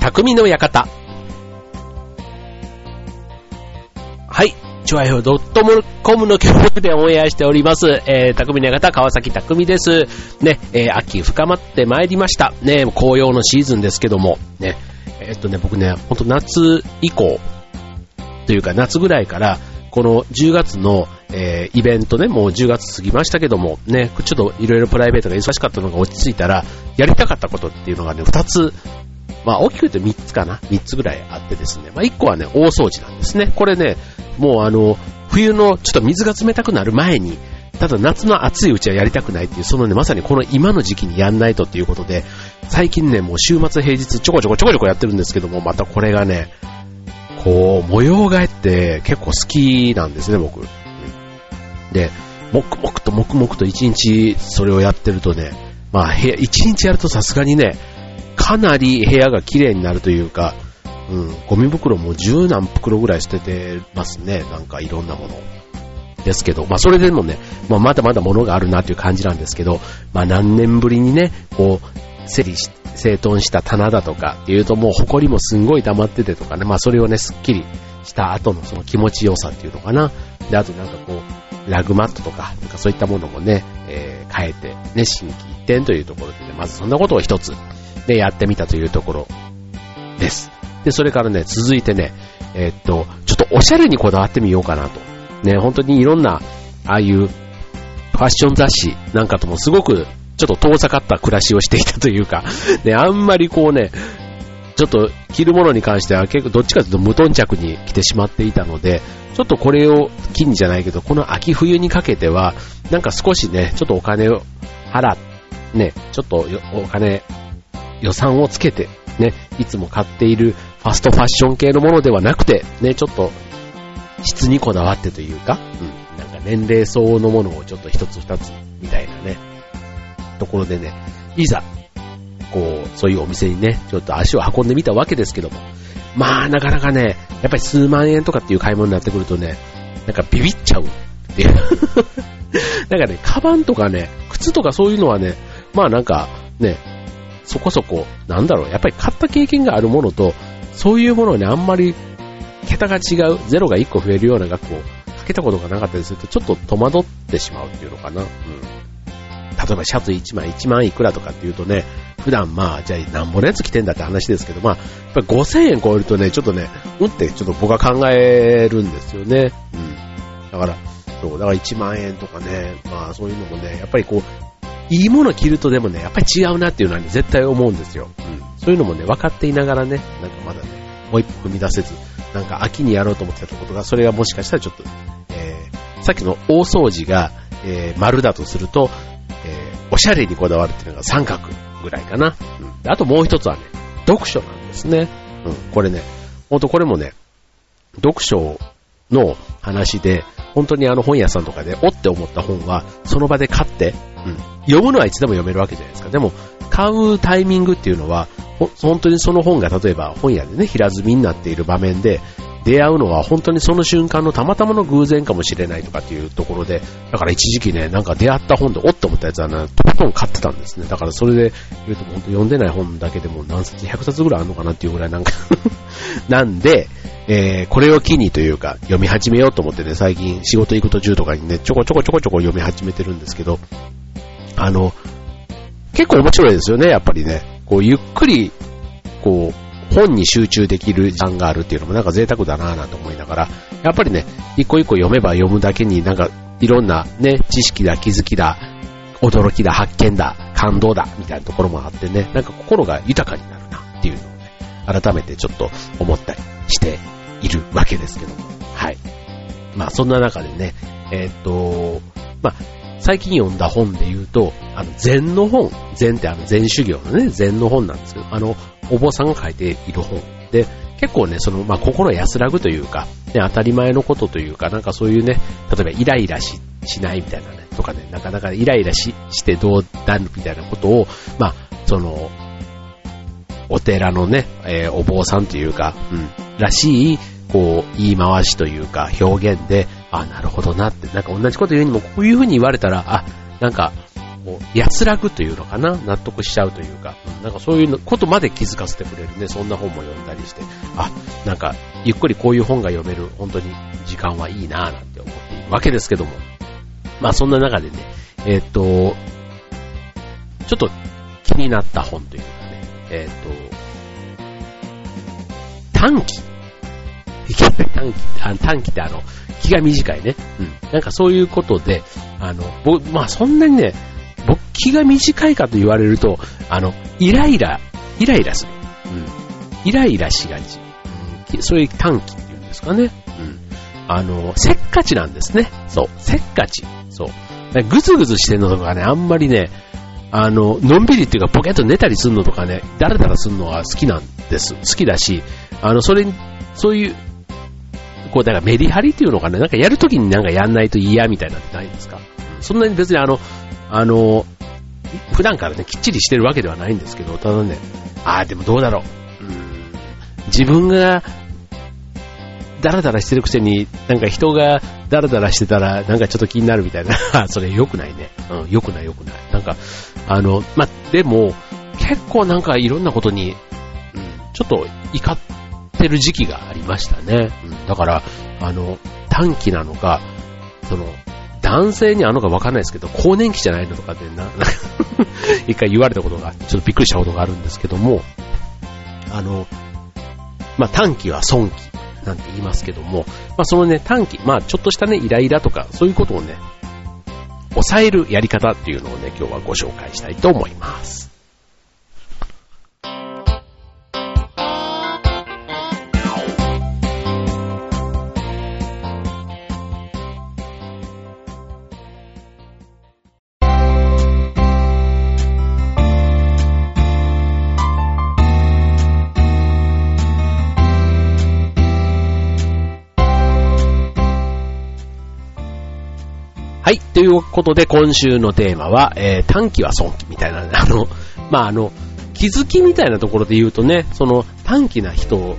匠の館。はい。チュアヘオドットコムの協力でオンエアしております。えー、匠の館、川崎匠です。ね、えー、秋深まってまいりました。ね、紅葉のシーズンですけども、ね、えー、っとね、僕ね、ほんと夏以降、というか夏ぐらいから、この10月の、えー、イベントね、もう10月過ぎましたけども、ね、ちょっといろいろプライベートが忙しかったのが落ち着いたら、やりたかったことっていうのがね、2つ、まあ大きく言うと3つかな ?3 つぐらいあってですね、まあ1個はね、大掃除なんですね。これね、もうあの、冬のちょっと水が冷たくなる前に、ただ夏の暑いうちはやりたくないっていう、そのね、まさにこの今の時期にやんないとっていうことで、最近ね、もう週末平日ちょこちょこちょこちょこやってるんですけども、またこれがね、こう、模様替えって結構好きなんですね、僕。で、黙々と黙々と一日それをやってるとね、まあ、一日やるとさすがにね、かなり部屋が綺麗になるというか、うん、ゴミ袋も十何袋ぐらい捨ててますね、なんかいろんなもの。ですけど、まあそれでもね、まあまだまだ物があるなという感じなんですけど、まあ何年ぶりにね、こう、整理し整頓した棚だとかっていうともう埃もすんごい溜まっててとかね、まあそれをね、すっきりした後のその気持ちよさっていうのかな。で、あとなんかこう、ラグマットとか、なんかそういったものもね、えー、変えて、ね、新規一点というところでね、まずそんなことを一つ、で、やってみたというところです。で、それからね、続いてね、えー、っと、ちょっとおしゃれにこだわってみようかなと。ね、本当にいろんな、ああいうファッション雑誌なんかともすごくちょっと遠ざかった暮らしをしていたというか、ね、あんまりこうね、ちょっと着るものに関しては結構どっちかというと無頓着に着てしまっていたので、ちょっとこれを機にじゃないけど、この秋冬にかけては、なんか少しね、ちょっとお金を払って、ね、ちょっとお金、予算をつけて、ね、いつも買っているファストファッション系のものではなくて、ね、ちょっと質にこだわってというか、うん、なんか年齢相応のものをちょっと一つ二つみたいなね、ところでね、いざ、こう、そういうお店にね、ちょっと足を運んでみたわけですけども、まあ、なかなかね、やっぱり数万円とかっていう買い物になってくるとね、なんかビビっちゃうっていう。なんかね、カバンとかね、靴とかそういうのはね、まあなんかね、そこそこ、なんだろう、やっぱり買った経験があるものと、そういうものにあんまり桁が違う、ゼロが1個増えるような額をかけたことがなかったりすると、ちょっと戸惑ってしまうっていうのかな。うん。例えばシャツ1枚1万いくらとかっていうとね、普段まあ、じゃあ何本のやつ着てんだって話ですけど、まあ、やっぱ5000円超えるとね、ちょっとね、うんってちょっと僕は考えるんですよね。うん。だから、そう、だから1万円とかね、まあそういうのもね、やっぱりこう、いいもの着るとでもね、やっぱり違うなっていうのはね、絶対思うんですよ。うん。そういうのもね、分かっていながらね、なんかまだね、もう一歩踏み出せず、なんか秋にやろうと思ってたことが、それがもしかしたらちょっと、えー、さっきの大掃除が、えー、丸だとすると、えー、おしゃれにこだわるっていうのが三角ぐらいかな。うん、あともう一つはね、読書なんですね。うん、これね、ほんとこれもね、読書の話で、本当にあの本屋さんとかで、おって思った本は、その場で買って、うん、読むのはいつでも読めるわけじゃないですか。でも、買うタイミングっていうのは、本当にその本が例えば本屋でね、平積みになっている場面で、出会うのは本当にその瞬間のたまたまの偶然かもしれないとかっていうところで、だから一時期ね、なんか出会った本でおって思ったやつはね、とことん買ってたんですね。だからそれで言うと本当読んでない本だけでも何冊、100冊ぐらいあるのかなっていうぐらいなんか なんで、えー、これを機にというか、読み始めようと思ってね、最近仕事行く途中とかにね、ちょこちょこちょこちょこ読み始めてるんですけど、あの、結構面白いですよね、やっぱりね。こう、ゆっくり、こう、本に集中できる時間があるっていうのもなんか贅沢だなぁなんて思いながら、やっぱりね、一個一個読めば読むだけになんかいろんなね、知識だ、気づきだ、驚きだ、発見だ、感動だ、みたいなところもあってね、なんか心が豊かになるなっていうのをね、改めてちょっと思ったりしているわけですけども、はい。まあそんな中でね、えー、っと、まあ最近読んだ本で言うと、あの、禅の本、禅ってあの、禅修行のね、禅の本なんですけど、あの、お坊さんが書いている本。で、結構ね、その、まあ、心安らぐというか、ね、当たり前のことというか、なんかそういうね、例えばイライラし、しないみたいなね、とかね、なかなかイライラし、してどうだみたいなことを、まあ、その、お寺のね、えー、お坊さんというか、うん、らしい、こう、言い回しというか、表現で、あ、なるほどなって、なんか同じこと言うにも、こういう風に言われたら、あ、なんか、こう、安らぐというのかな納得しちゃうというか、なんかそういうことまで気づかせてくれるね、そんな本も読んだりして、あ、なんか、ゆっくりこういう本が読める、本当に時間はいいなぁなんて思っているわけですけども。まあそんな中でね、えー、っと、ちょっと気になった本というかね、えー、っと、短期。短期あ短期ってあの、気が短いね。うん。なんかそういうことで、あの、僕、まあそんなにね、僕気が短いかと言われると、あの、イライラ、イライラする。うん。イライラしがち。うん。そういう短期っていうんですかね。うん。あの、せっかちなんですね。そう。せっかち。そう。ぐずぐずしてるのとかね、あんまりね、あの、のんびりっていうか、ポケット寝たりするのとかね、だらだらするのは好きなんです。好きだし、あの、それに、そういうこう、だからメリハリっていうのかな、なんかやるときになんかやんないと嫌みたいなってないですか？そんなに別にあの、あの、普段からね、きっちりしてるわけではないんですけど、ただね、ああ、でもどうだろう。うん、自分が、ダラダラしてるくせに、なんか人がダラダラしてたら、なんかちょっと気になるみたいな。それ良くないね。うん、良くない良くない。なんか、あの、までも、結構なんかいろんなことに、うん、ちょっと怒ってる時期がありましたね。うん、だから、あの、短期なのか、その、男性にあのかわかんないですけど、更年期じゃないのとかでな、一回言われたことが、ちょっとびっくりしたことがあるんですけども、あの、まあ、短期は損期なんて言いますけども、まあ、そのね、短期、まあ、ちょっとしたね、イライラとか、そういうことをね、抑えるやり方っていうのをね、今日はご紹介したいと思います。ということで、今週のテーマは、えー、短期は損期みたいな、あの、まあ、あの、気づきみたいなところで言うとね、その短期な人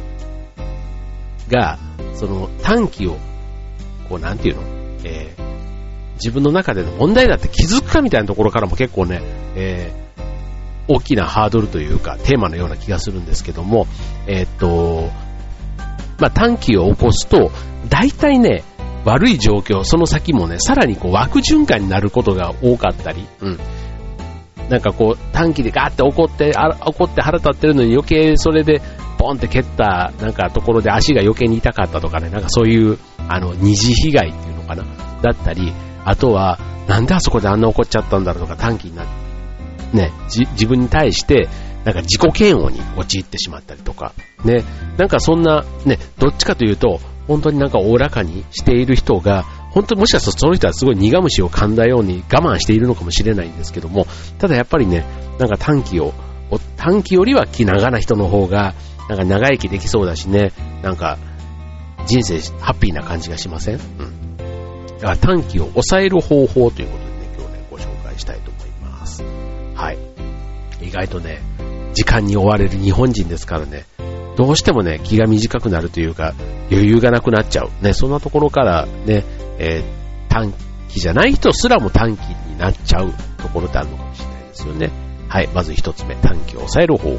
が、その短期を、こう、なんていうの、えー、自分の中での問題だって気づくかみたいなところからも結構ね、えー、大きなハードルというか、テーマのような気がするんですけども、えー、っと、まあ、短期を起こすと、大体ね、悪い状況、その先もね、さらにこう悪循環になることが多かったり、うん。なんかこう短期でガーって怒って、怒って腹立ってるのに余計それでポンって蹴ったなんかところで足が余計に痛かったとかね、なんかそういうあの二次被害っていうのかな、だったり、あとはなんであそこであんな怒っちゃったんだろうとか短期になって、ね、自分に対してなんか自己嫌悪に陥ってしまったりとか、ね、なんかそんな、ね、どっちかというと、本当になんかおおらかにしている人が、本当もしかするとその人はすごい苦虫を噛んだように我慢しているのかもしれないんですけども、ただやっぱりね、なんか短期を、短期よりは気長な人の方が、なんか長生きできそうだしね、なんか人生ハッピーな感じがしません？うん。だから短期を抑える方法ということでね、今日ね、ご紹介したいと思います。はい。意外とね、時間に追われる日本人ですからね、どうしてもね、気が短くなるというか、余裕がなくなっちゃう。ね、そんなところからね、えー、短期じゃない人すらも短期になっちゃうところってあるのかもしれないですよね。はい、まず一つ目、短期を抑える方法。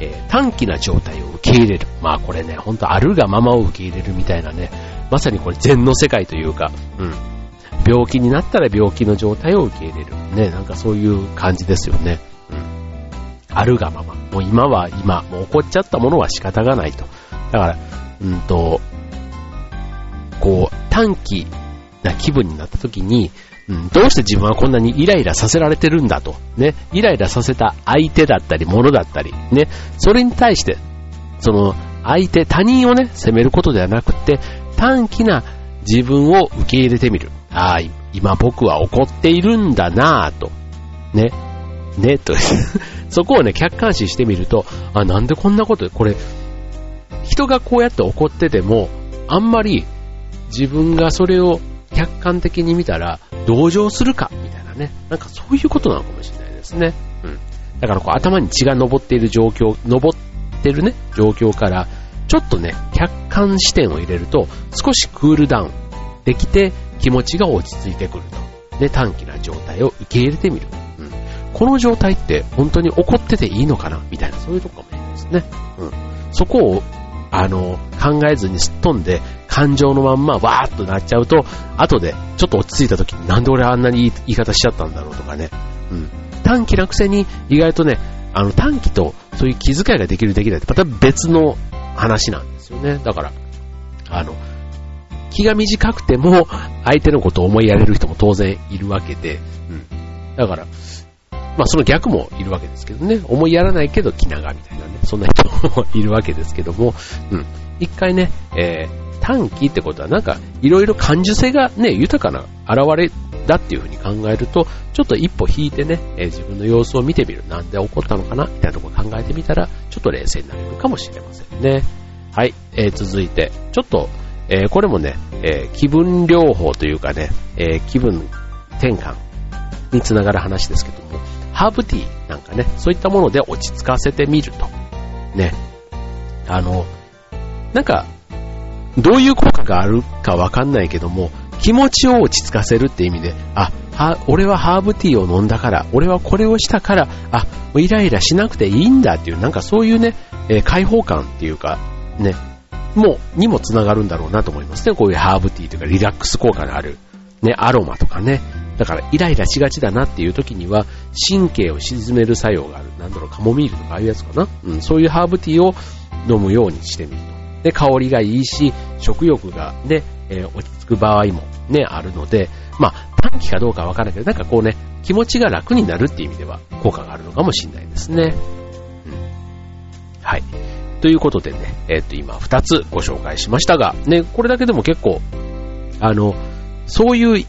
えー、短期な状態を受け入れる。まあこれね、ほんとあるがままを受け入れるみたいなね、まさにこれ禅の世界というか、うん。病気になったら病気の状態を受け入れる。ね、なんかそういう感じですよね。あるがまま。もう今は今、もう起こっちゃったものは仕方がないと。だから、うんと、こう、短期な気分になった時に、うん、どうして自分はこんなにイライラさせられてるんだと。ね。イライラさせた相手だったり、物だったり、ね。それに対して、その、相手、他人をね、責めることではなくて、短期な自分を受け入れてみる。ああ、今僕は怒っているんだなぁと。ね。ね、と。そこをね、客観視してみると、あ、なんでこんなこと、これ、人がこうやって怒ってても、あんまり自分がそれを客観的に見たら同情するか、みたいなね。なんかそういうことなのかもしれないですね。うん。だからこう頭に血が昇っている状況、昇ってるね、状況から、ちょっとね、客観視点を入れると、少しクールダウンできて、気持ちが落ち着いてくると。で、短期な状態を受け入れてみる。この状態って本当に怒ってていいのかな？みたいな、そういうとこかもしれないですね。うん。そこを、あの、考えずにすっ飛んで、感情のまんまわーっとなっちゃうと、後でちょっと落ち着いた時になんで俺あんなに言い方しちゃったんだろうとかね。うん。短期なくせに意外とね、あの短期とそういう気遣いができるできないってまた別の話なんですよね。だから、あの、気が短くても相手のことを思いやれる人も当然いるわけで、うん。だから、まあその逆もいるわけですけどね。思いやらないけど気長みたいなね。そんな人も いるわけですけども、うん。一回ね、えー、短期ってことはなんかいろいろ感受性がね、豊かな現れだっていうふうに考えると、ちょっと一歩引いてね、えー、自分の様子を見てみる。なんで起こったのかな？みたいなところ考えてみたら、ちょっと冷静になれるかもしれませんね。はい、えー、続いて、ちょっと、えー、これもね、え気分療法というかね、え気分転換につながる話ですけども、ハーブティーなんかね、そういったもので落ち着かせてみると。ね。あの、なんか、どういう効果があるかわかんないけども、気持ちを落ち着かせるって意味で、あ、は、俺はハーブティーを飲んだから、俺はこれをしたから、あ、イライラしなくていいんだっていう、なんかそういうね、えー、解放感っていうか、ね、もう、にもつながるんだろうなと思いますね。こういうハーブティーというかリラックス効果のある、ね、アロマとかね。だから、イライラしがちだなっていう時には、神経を鎮める作用がある。なんだろう、カモミールとかああいうやつかな。うん、そういうハーブティーを飲むようにしてみると。で、香りがいいし、食欲がね、えー、落ち着く場合もね、あるので、まあ、短期かどうかわからないけど、なんかこうね、気持ちが楽になるっていう意味では効果があるのかもしれないですね。うん。はい。ということでね、えっ、ー、と、今2つご紹介しましたが、ね、これだけでも結構、あの、そういう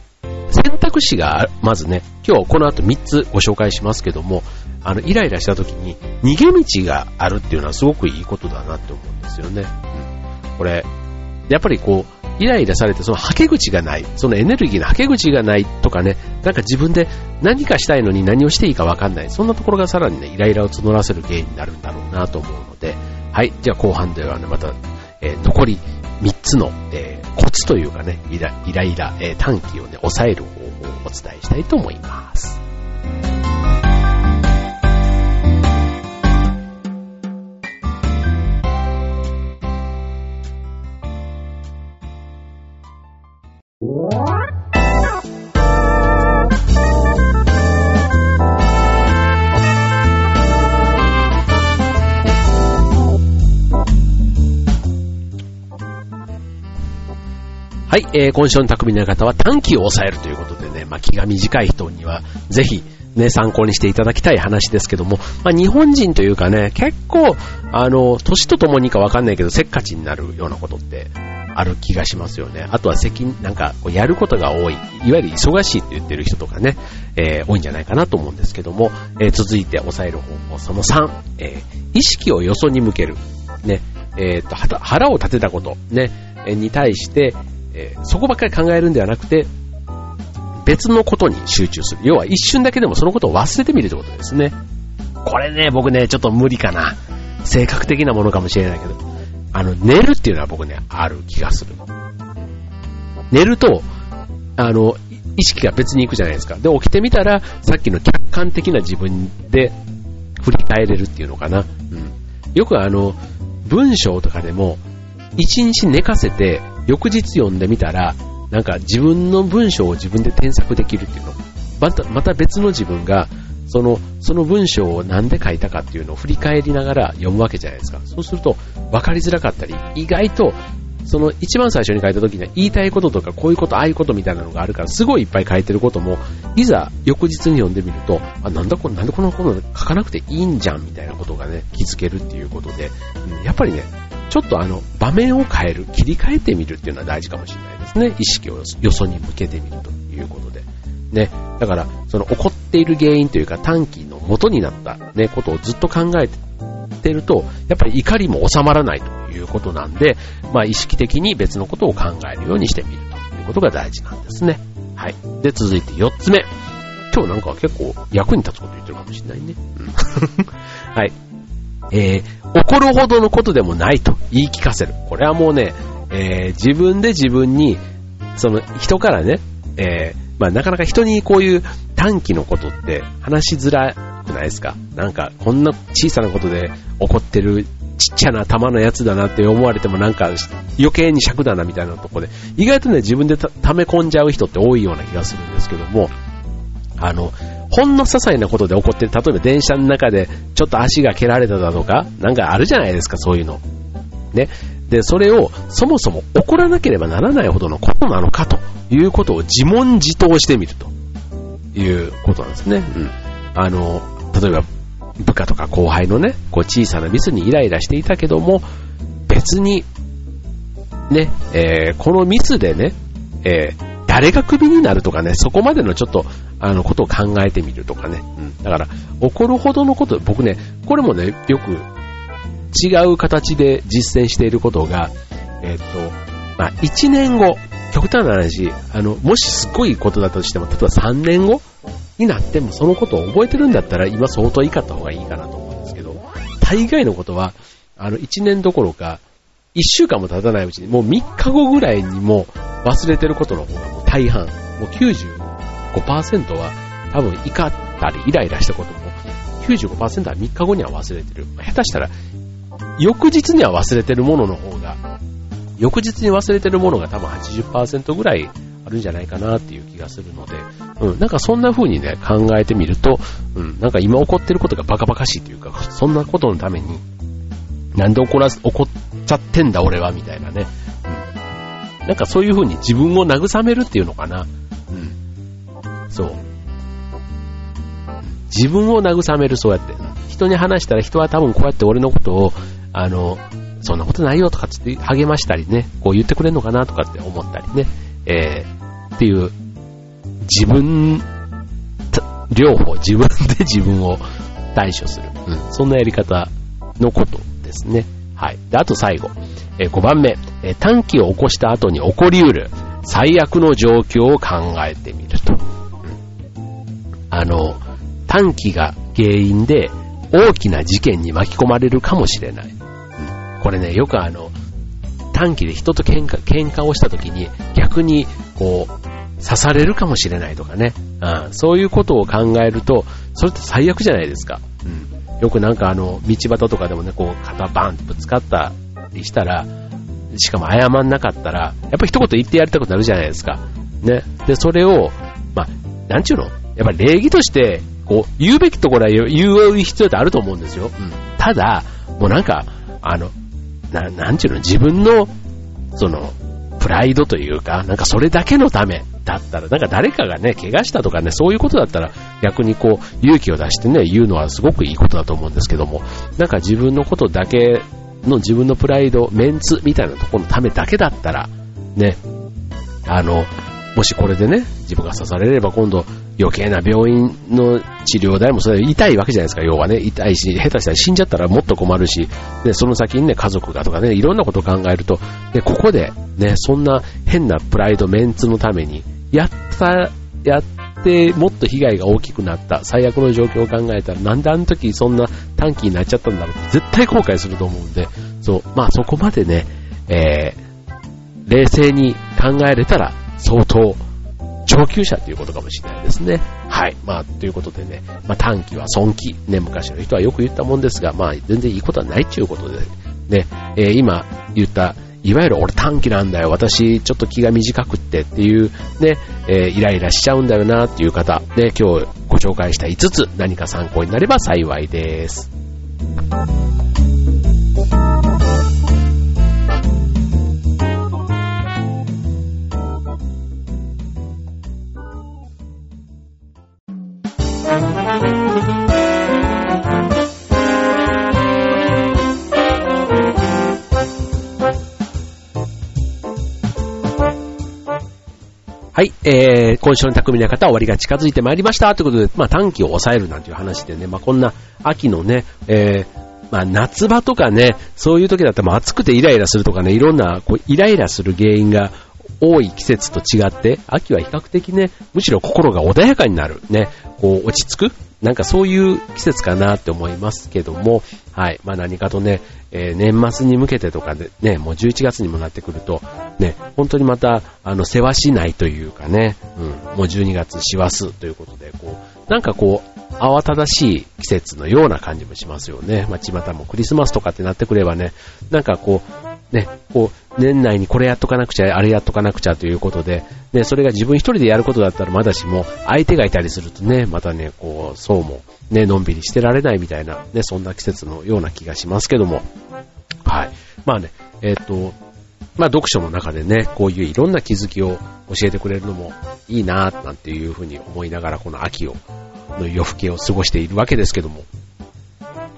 選択肢が、まずね、今日この後3つご紹介しますけども、あの、イライラした時に逃げ道があるっていうのはすごくいいことだなって思うんですよね。うん。これ、やっぱりこう、イライラされてそのはけ口がない、そのエネルギーのはけ口がないとかね、なんか自分で何かしたいのに何をしていいかわかんない、そんなところがさらにね、イライラを募らせる原因になるんだろうなと思うので、はい、じゃあ後半ではね、また、えー、残り3つの、えー、コツというかね、イライラ、えー、短期をね、抑える方法をお伝えしたいと思います。はい、えー、今週の匠の方は短期を抑えるということでね、まあ、気が短い人にはぜひね、参考にしていただきたい話ですけども、まあ、日本人というかね、結構、あの、年とともにかわかんないけど、せっかちになるようなことってある気がしますよね。あとは責任、なんか、やることが多い、いわゆる忙しいって言ってる人とかね、えー、多いんじゃないかなと思うんですけども、えー、続いて抑える方法、その3、えー、意識をよそに向ける。ね、えっ、と、腹を立てたこと、ね、に対して、えー、そこばっかり考えるんではなくて、別のことに集中する。要は一瞬だけでもそのことを忘れてみるってことですね。これね、僕ね、ちょっと無理かな。性格的なものかもしれないけど、あの、寝るっていうのは僕ね、ある気がする。寝ると、あの、意識が別に行くじゃないですか。で、起きてみたら、さっきの客観的な自分で振り返れるっていうのかな。うん。よくあの、文章とかでも、一日寝かせて、翌日読んでみたら、なんか自分の文章を自分で添削できるっていうの。また、また別の自分が、その、その文章をなんで書いたかっていうのを振り返りながら読むわけじゃないですか。そうすると、分かりづらかったり、意外と、その一番最初に書いた時には言いたいこととかこういうこと、ああいうことみたいなのがあるから、すごいいっぱい書いてることも、いざ翌日に読んでみると、あ、なんだこれ、なんでこのこと書かなくていいんじゃんみたいなことがね、気づけるっていうことで、やっぱりね、ちょっとあの、場面を変える、切り替えてみるっていうのは大事かもしれないですね。意識をよそに向けてみるということで。ね。だから、その起こっている原因というか短期の元になったね、ことをずっと考えてると、やっぱり怒りも収まらないということなんで、まあ意識的に別のことを考えるようにしてみるということが大事なんですね。はい。で、続いて4つ目。今日なんか結構役に立つこと言ってるかもしれないね。うん、はい。えー、怒るほどのことでもないと言い聞かせる。これはもうね、えー、自分で自分に、その人からね、えー、まあなかなか人にこういう短期のことって話しづらくないですか？なんか、こんな小さなことで怒ってるちっちゃな玉のやつだなって思われてもなんか余計に尺だなみたいなとこで、意外とね、自分で溜め込んじゃう人って多いような気がするんですけども、あの、ほんの些細なことで起こってる、例えば電車の中でちょっと足が蹴られただとか、なんかあるじゃないですか、そういうの。ね。で、それをそもそも起こらなければならないほどのことなのかということを自問自答してみるということなんですね。うん。あの、例えば部下とか後輩のね、こう小さなミスにイライラしていたけども、別に、ね、えー、このミスでね、えー、誰がクビになるとかね、そこまでのちょっと、あの、ことを考えてみるとかね。うん。だから、怒るほどのこと、僕ね、これもね、よく違う形で実践していることが、えっ、ー、と、まあ、1年後、極端な話、あの、もしすごいことだとしても、例えば3年後になってもそのことを覚えてるんだったら今相当怒った方がいいかなと思うんですけど、大概のことは、あの、1年どころか、1週間も経たないうちに、もう3日後ぐらいにも忘れてることの方がもう大半、もう95% 5%は多分怒ったりイライラしたことも、95%は3日後には忘れてる。下手したら、翌日には忘れてるものの方が、翌日に忘れてるものが多分80%ぐらいあるんじゃないかなっていう気がするので、うん、なんかそんな風にね、考えてみると、うん、なんか今起こってることがバカバカしいというか、そんなことのために、なんで怒らす、怒っちゃってんだ俺は、みたいなね。うん。なんかそういう風に自分を慰めるっていうのかな。うん。そう。自分を慰める、そうやって。人に話したら人は多分こうやって俺のことを、あの、そんなことないよとかって励ましたりね、こう言ってくれるのかなとかって思ったりね。えー、っていう、自分、両方、自分で自分を対処する。うん、そんなやり方のことですね。はい。で、あと最後。えー、5番目、えー、短期を起こした後に起こり得る最悪の状況を考えてみると。あの、短期が原因で大きな事件に巻き込まれるかもしれない。うん、これね、よくあの、短期で人と喧嘩、喧嘩をした時に逆にこう、刺されるかもしれないとかね。うん、そういうことを考えると、それって最悪じゃないですか。うん。よくなんかあの、道端とかでもね、こう、肩バーンってぶつかったりしたら、しかも謝んなかったら、やっぱり一言言ってやりたくなるじゃないですか。ね。で、それを、まあ、なんちゅうの？やっぱり礼儀として、こう、言うべきところは言う必要ってあると思うんですよ。うん。ただ、もうなんか、あの、な、なんちゅうの、自分の、その、プライドというか、なんかそれだけのためだったら、なんか誰かがね、怪我したとかね、そういうことだったら、逆にこう、勇気を出してね、言うのはすごくいいことだと思うんですけども、なんか自分のことだけの自分のプライド、メンツみたいなところのためだけだったら、ね、あの、もしこれでね、自分が刺されれば今度余計な病院の治療代もそれ痛いわけじゃないですか、要はね。痛いし、下手したら死んじゃったらもっと困るし、で、その先にね、家族がとかね、いろんなことを考えると、で、ここでね、そんな変なプライド、メンツのために、やった、やって、もっと被害が大きくなった、最悪の状況を考えたら、なんであの時そんな短期になっちゃったんだろうって絶対後悔すると思うんで、そう、まあそこまでね、えー、冷静に考えれたら、相当、上級者ということかもしれないですね。はい。まあ、ということでね、まあ、短期は損期。ね、昔の人はよく言ったもんですが、まあ、全然いいことはないということで、ね、えー、今言った、いわゆる俺短期なんだよ、私ちょっと気が短くってっていう、ね、えー、イライラしちゃうんだよなっていう方、ね、今日ご紹介した5つ、何か参考になれば幸いです。い、えー、今週の匠の方は終わりが近づいてまいりました。ということで、まあ短期を抑えるなんていう話でね、まあこんな秋のね、えー、まあ夏場とかね、そういう時だったら暑くてイライラするとかね、いろんなこうイライラする原因が多い季節と違って、秋は比較的ね、むしろ心が穏やかになる、ね、こう落ち着く、なんかそういう季節かなって思いますけども、はい、まあ何かとね、えー、年末に向けてとかでね、もう11月にもなってくると、ね、本当にまた、あの、世話しないというかね、うん、もう12月師走ということで、こう、なんかこう、慌ただしい季節のような感じもしますよね。まあ、巷もクリスマスとかってなってくればね、なんかこう、ね、こう、年内にこれやっとかなくちゃ、あれやっとかなくちゃということで、ね、それが自分一人でやることだったらまだしも、相手がいたりするとね、またね、こう、そうも、ね、のんびりしてられないみたいな、ね、そんな季節のような気がしますけども、はい。まあね、えっ、と、まあ読書の中でね、こういういろんな気づきを教えてくれるのもいいななんていうふうに思いながらこの秋を、の夜更けを過ごしているわけですけども。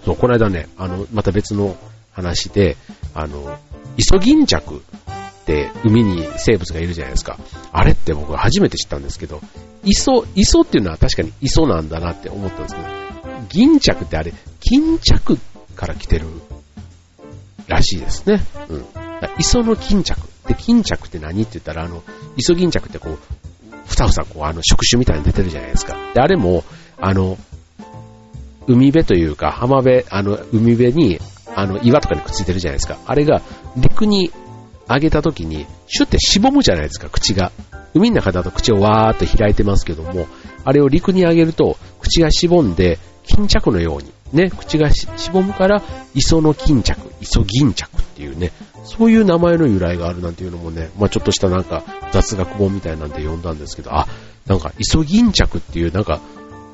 そう、この間ね、あの、また別の話で、あの、イソギンチャクって海に生物がいるじゃないですか。あれって僕初めて知ったんですけど、イソ、イソっていうのは確かにイソなんだなって思ったんですけど、銀着ってあれ、巾着から来てるらしいですね。うん。磯の巾着。で、巾着って何って言ったら、あの、磯巾着ってこう、ふさふさこう、あの、触手みたいに出てるじゃないですか。で、あれも、あの、海辺というか、浜辺、あの、海辺に、あの、岩とかにくっついてるじゃないですか。あれが、陸に上げた時に、シュってしぼむじゃないですか、口が。海の中だと口をわーっと開いてますけども、あれを陸に上げると、口がしぼんで、巾着のように、ね、口がしぼむから、磯の巾着、磯銀着っていうね、そういう名前の由来があるなんていうのもね、まあちょっとしたなんか雑学本みたいなんで読んだんですけど、あ、なんか磯銀着っていうなんか、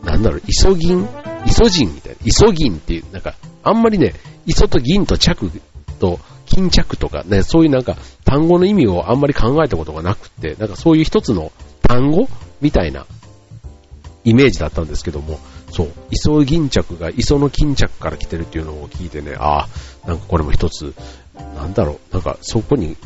なんだろう、磯銀磯人みたいな、磯銀っていう、なんか、あんまりね、磯と銀と着と巾着とかね、そういうなんか単語の意味をあんまり考えたことがなくて、なんかそういう一つの単語みたいなイメージだったんですけども、そう、磯銀着が磯の巾着から来てるっていうのを聞いてね、ああ、なんかこれも一つ、なんだろう、なんかそこに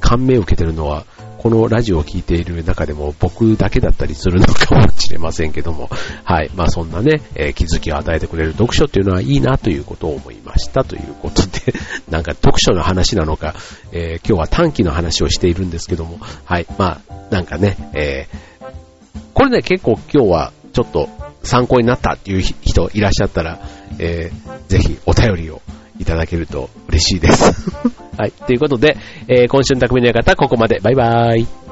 感銘を受けてるのは、このラジオを聴いている中でも僕だけだったりするのかもしれませんけども、はい。まあそんなね、えー、気づきを与えてくれる読書っていうのはいいなということを思いましたということで、なんか読書の話なのか、えー、今日は短期の話をしているんですけども、はい。まあ、なんかね、えー、これね、結構今日はちょっと参考になったっていう人いらっしゃったら、えー、ぜひお便りをいただけると嬉しいです。はい。ということで、えー、今週の匠の館ここまで。バイバーイ。